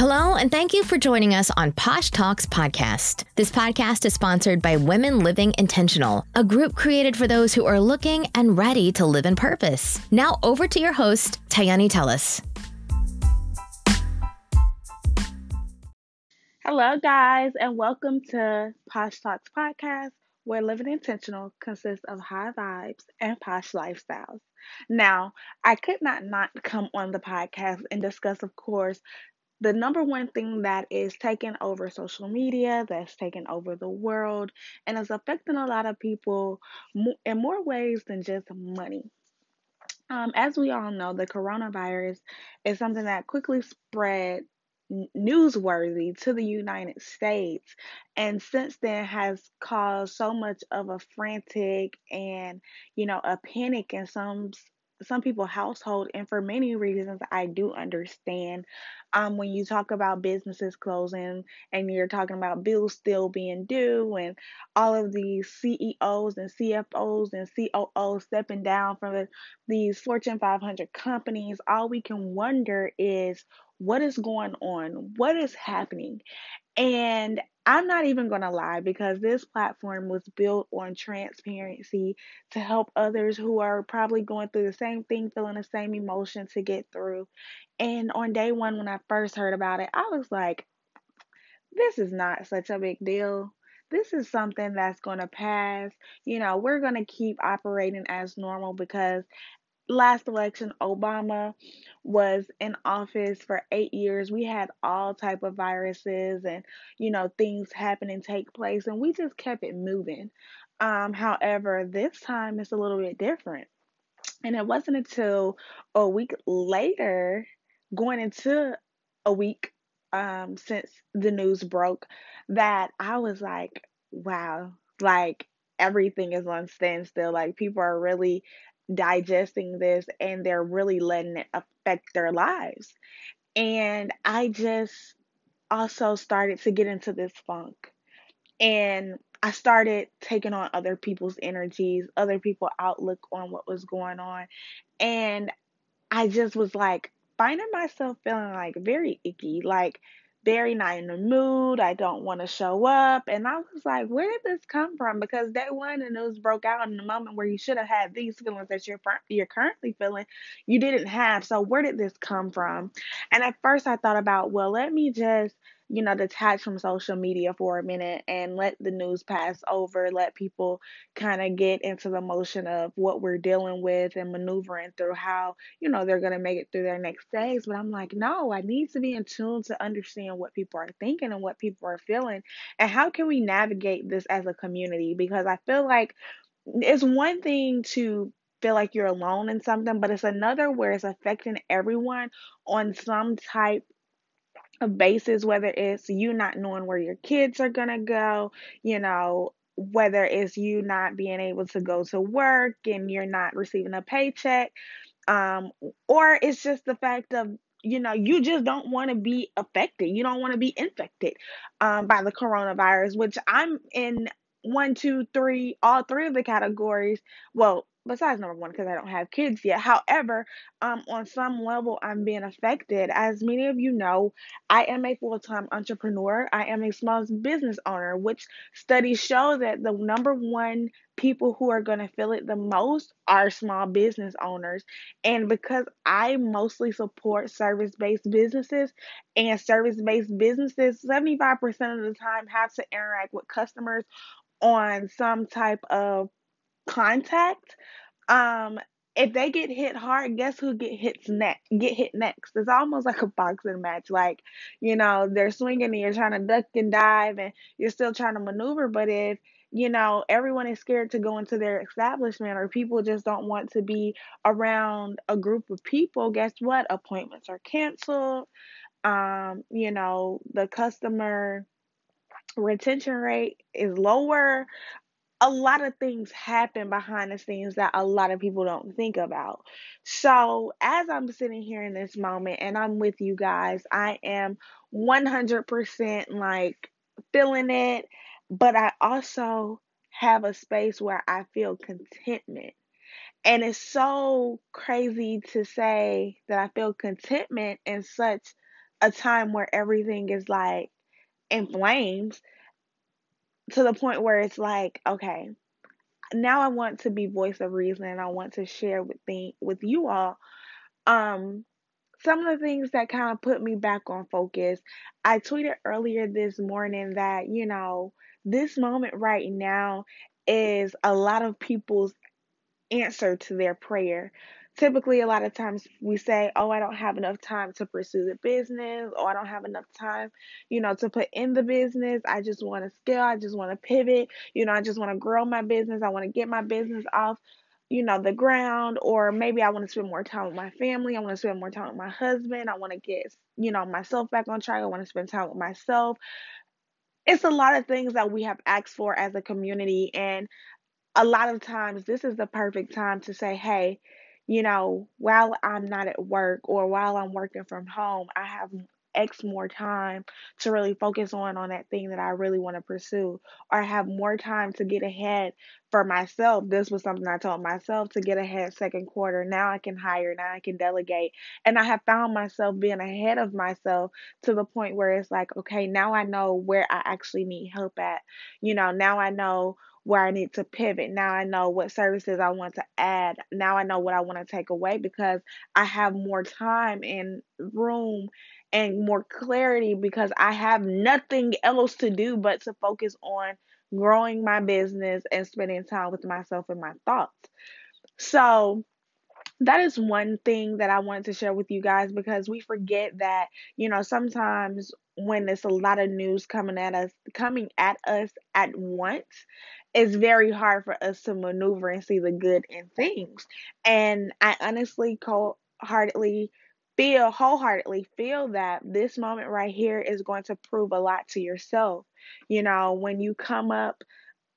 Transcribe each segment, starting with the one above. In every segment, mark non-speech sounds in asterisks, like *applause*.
Hello, and thank you for joining us on Posh Talks Podcast. This podcast is sponsored by Women Living Intentional, a group created for those who are looking and ready to live in purpose. Now, over to your host, Tayani Tellis. Hello, guys, and welcome to Posh Talks Podcast, where living intentional consists of high vibes and posh lifestyles. Now, I could not not come on the podcast and discuss, of course, the number one thing that is taking over social media, that's taking over the world, and is affecting a lot of people in more ways than just money. Um, as we all know, the coronavirus is something that quickly spread newsworthy to the United States and since then has caused so much of a frantic and you know a panic in some some people household and for many reasons i do understand. Um, when you talk about businesses closing and you're talking about bills still being due and all of these ceos and cfos and coos stepping down from the, these fortune 500 companies all we can wonder is what is going on what is happening and I'm not even going to lie because this platform was built on transparency to help others who are probably going through the same thing, feeling the same emotion to get through. And on day one, when I first heard about it, I was like, this is not such a big deal. This is something that's going to pass. You know, we're going to keep operating as normal because last election obama was in office for eight years. We had all type of viruses and you know things happen and take place and we just kept it moving. Um, however this time it's a little bit different. And it wasn't until a week later going into a week um, since the news broke that i was like wow like everything is on standstill. Like people are really digesting this and they're really letting it affect their lives. And I just also started to get into this funk. And I started taking on other people's energies, other people's outlook on what was going on. And I just was like finding myself feeling like very icky. Like very not in the mood. I don't want to show up. And I was like, where did this come from? Because day one, the news broke out in the moment where you should have had these feelings that you're you're currently feeling, you didn't have. So where did this come from? And at first, I thought about, well, let me just you know, detach from social media for a minute and let the news pass over, let people kind of get into the motion of what we're dealing with and maneuvering through how, you know, they're going to make it through their next days. But I'm like, no, I need to be in tune to understand what people are thinking and what people are feeling. And how can we navigate this as a community? Because I feel like it's one thing to feel like you're alone in something, but it's another where it's affecting everyone on some type basis, whether it's you not knowing where your kids are going to go, you know, whether it's you not being able to go to work and you're not receiving a paycheck, um, or it's just the fact of you know you just don't want to be affected. You don't want to be infected um, by the coronavirus which i'm in one two three all three of the categories. Well besides number one because I don't have kids yet. However, um, on some level, I'm being affected. As many of you know, I am a full time entrepreneur. I am a small business owner, which studies show that the number one people who are going to feel it the most are small business owners. And because I mostly support service based businesses and service based businesses, 75% of the time have to interact with customers on some type of contact, um, if they get hit hard, guess who get hits next? Get hit next. It's almost like a boxing match. Like, you know, they're swinging and you're trying to duck and dive, and you're still trying to maneuver. But if you know everyone is scared to go into their establishment, or people just don't want to be around a group of people, guess what? Appointments are canceled. Um, you know, the customer retention rate is lower a lot of things happen behind the scenes that a lot of people don't think about. So, as I'm sitting here in this moment and I'm with you guys, I am 100% like feeling it, but I also have a space where I feel contentment. And it's so crazy to say that I feel contentment in such a time where everything is like in flames to the point where it's like, okay, now I want to be voice of reason and I want to share with the with you all um some of the things that kind of put me back on focus. I tweeted earlier this morning that, you know, this moment right now is a lot of people's answer to their prayer. Typically, a lot of times we say, Oh, I don't have enough time to pursue the business, or I don't have enough time, you know, to put in the business. I just want to scale, I just want to pivot, you know, I just want to grow my business, I want to get my business off you know the ground or maybe i want to spend more time with my family. I want to spend more time with my husband. I want to get you know myself back on track. I want to spend time with myself. It's a lot of things that we have asked for as a community and a lot of times this is the perfect time to say, hey, you know, while I'm not at work or while I'm working from home, I have X more time to really focus on on that thing that I really want to pursue or have more time to get ahead for myself. This was something I told myself to get ahead second quarter. Now I can hire, now I can delegate. And I have found myself being ahead of myself to the point where it's like, okay, now I know where I actually need help at. You know, now I know where I need to pivot. Now I know what services I want to add. Now I know what I want to take away because I have more time and room and more clarity because I have nothing else to do but to focus on growing my business and spending time with myself and my thoughts. So, that is one thing that I wanted to share with you guys because we forget that, you know, sometimes when there's a lot of news coming at us coming at us at once, it's very hard for us to maneuver and see the good in things. And I honestly cold heartedly feel wholeheartedly feel that this moment right here is going to prove a lot to yourself. You know, when you come up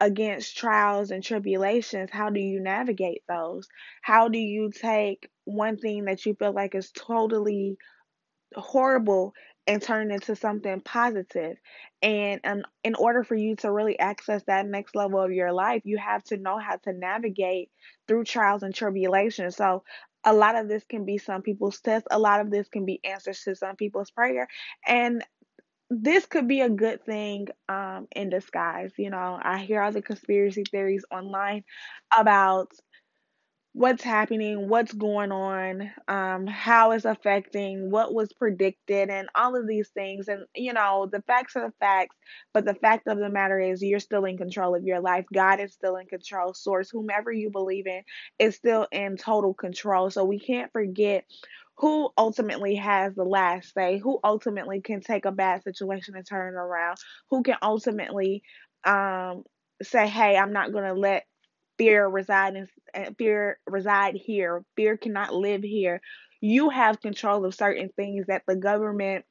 against trials and tribulations, how do you navigate those? How do you take one thing that you feel like is totally horrible and turn into something positive. And um, in order for you to really access that next level of your life, you have to know how to navigate through trials and tribulations. So, a lot of this can be some people's test, a lot of this can be answers to some people's prayer. And this could be a good thing um, in disguise. You know, I hear all the conspiracy theories online about what's happening, what's going on, um, how it's affecting, what was predicted, and all of these things. And, you know, the facts are the facts, but the fact of the matter is you're still in control of your life. God is still in control. Source, whomever you believe in, is still in total control. So we can't forget who ultimately has the last say, who ultimately can take a bad situation and turn it around, who can ultimately um, say, hey, I'm not going to let fear reside in uh, fear reside here. Fear cannot live here. You have control of certain things that the government,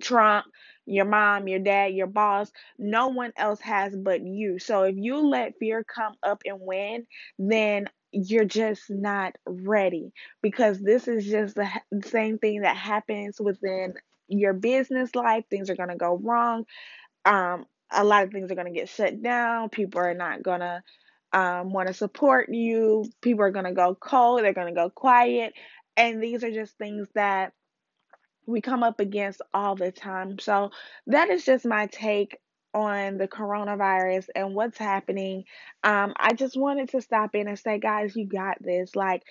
Trump, your mom, your dad, your boss, no one else has but you. So if you let fear come up and win, then you're just not ready because this is just the same thing that happens within your business life. Things are going to go wrong. Um, a lot of things are going to get shut down. People are not going to um, want to support you. People are going to go cold, they're going to go quiet. And these are just things that we come up against all the time. So, that is just my take on the coronavirus and what's happening. Um, I just wanted to stop in and say, guys, you got this. Like,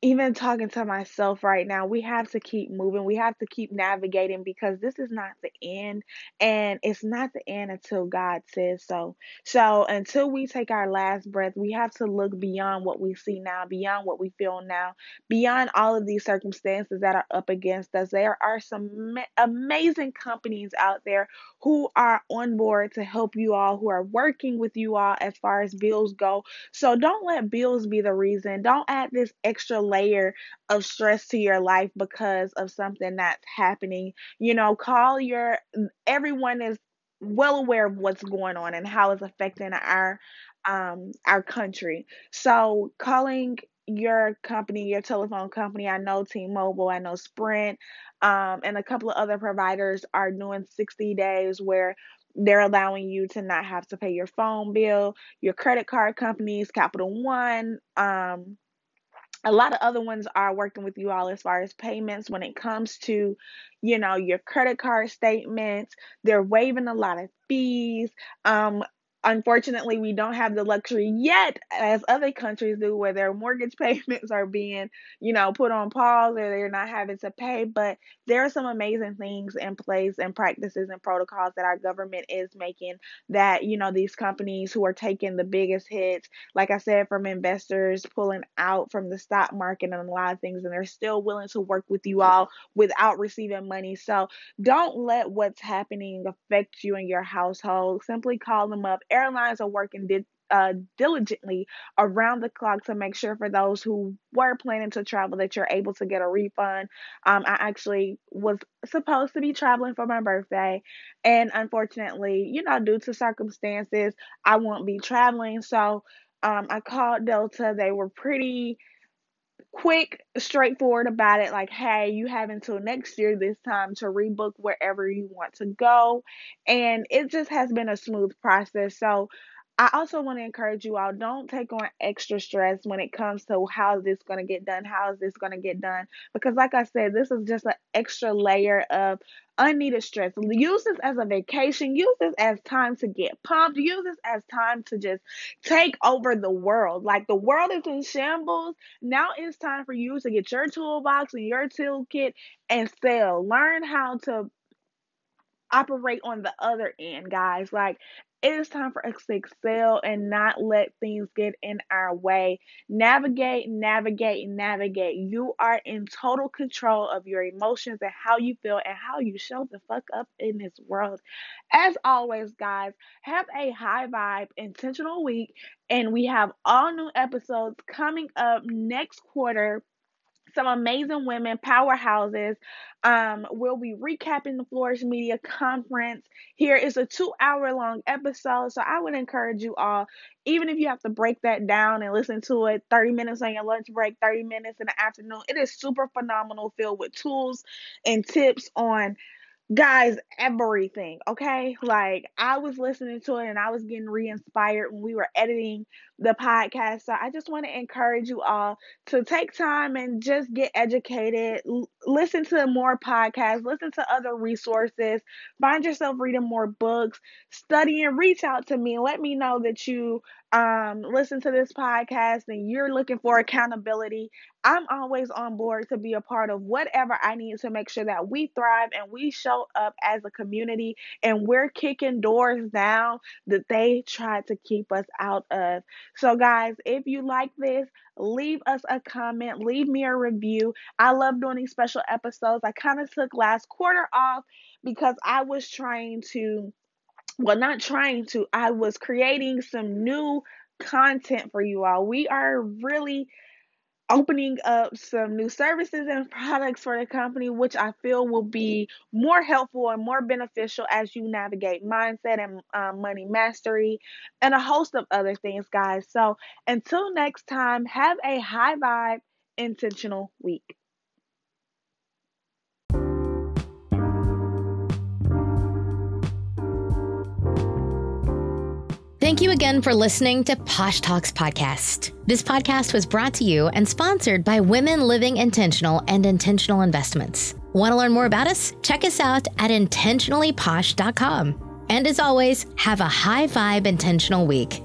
even talking to myself right now, we have to keep moving. We have to keep navigating because this is not the end. And it's not the end until God says so. So until we take our last breath, we have to look beyond what we see now, beyond what we feel now, beyond all of these circumstances that are up against us. There are some amazing companies out there who are on board to help you all, who are working with you all as far as bills go. So don't let bills be the reason. Don't add this extra layer of stress to your life because of something that's happening. You know, call your everyone is well aware of what's going on and how it's affecting our um our country. So calling your company, your telephone company, I know T-Mobile, I know Sprint, um, and a couple of other providers are doing 60 days where they're allowing you to not have to pay your phone bill, your credit card companies, Capital One, um, a lot of other ones are working with you all as far as payments when it comes to you know your credit card statements. They're waiving a lot of fees. Um unfortunately we don't have the luxury yet as other countries do where their mortgage *laughs* payments are being you know put on pause or they're not having to pay. But there are some amazing things in place and practices and protocols that our government is making that you know these companies who are taking the biggest hits like i said from investors pulling out from the stock market and a lot of things and they're still willing to work with you all without receiving money. So don't let what's happening affect you and your household. Simply call them up airlines are working uh, diligently around the clock to make sure for those who were planning to travel that you're able to get a refund. Um, I actually was supposed to be traveling for my birthday, and unfortunately, you know, due to circumstances, I won't be traveling. So um, I called Delta. They were pretty quick, straightforward about it. Like, hey, you have until next year this time to rebook wherever you want to go. And it just has been a smooth process. So, I also want to encourage you all don't take on extra stress when it comes to how this going to get done, how is this going to get done because like I said, this is just an extra layer of unneeded stress. Use this as a vacation, use this as time to get pumped, use this as time to just take over the world. Like the world is in shambles. Now it's time for you to get your toolbox and your toolkit and sell. Learn how to operate on the other end, guys. Like it is time for us to excel and not let things get in our way. Navigate, navigate, navigate. You are in total control of your emotions and how you feel and how you show the fuck up in this world. As always, guys, have a high vibe, intentional week, and we have all new episodes coming up next quarter some amazing women powerhouses. Um, we'll be recapping the Flourish Media Conference. Here is a two hour long episode. So I would encourage you all, even if you have to break that down and listen to it 30 minutes on your lunch break, 30 minutes in the afternoon, it is super phenomenal, filled with tools and tips on guys everything okay like i was listening to it and i was getting re-inspired when we were editing the podcast so i just want to encourage you all to take time and just get educated L- listen to more podcasts listen to other resources find yourself reading more books study and reach out to me and let me know that you um listen to this podcast and you're looking for accountability I'm always on board to be a part of whatever I need to make sure that we thrive and we show up as a community and we're kicking doors down that they tried to keep us out of. So, guys, if you like this, leave us a comment, leave me a review. I love doing these special episodes. I kind of took last quarter off because I was trying to, well, not trying to, I was creating some new content for you all. We are really opening up some new services and products for the company, which I feel will be more helpful and more beneficial as you navigate mindset and um, money mastery and a host of other things, guys. So until next time, have a high vibe, intentional week. Thank you again for listening to Posh Talks Podcast. This podcast was brought to you and sponsored by Women Living Intentional and Intentional Investments. Want to learn more about us? Check us out at intentionallyposh.com. And as always, have a high vibe intentional week.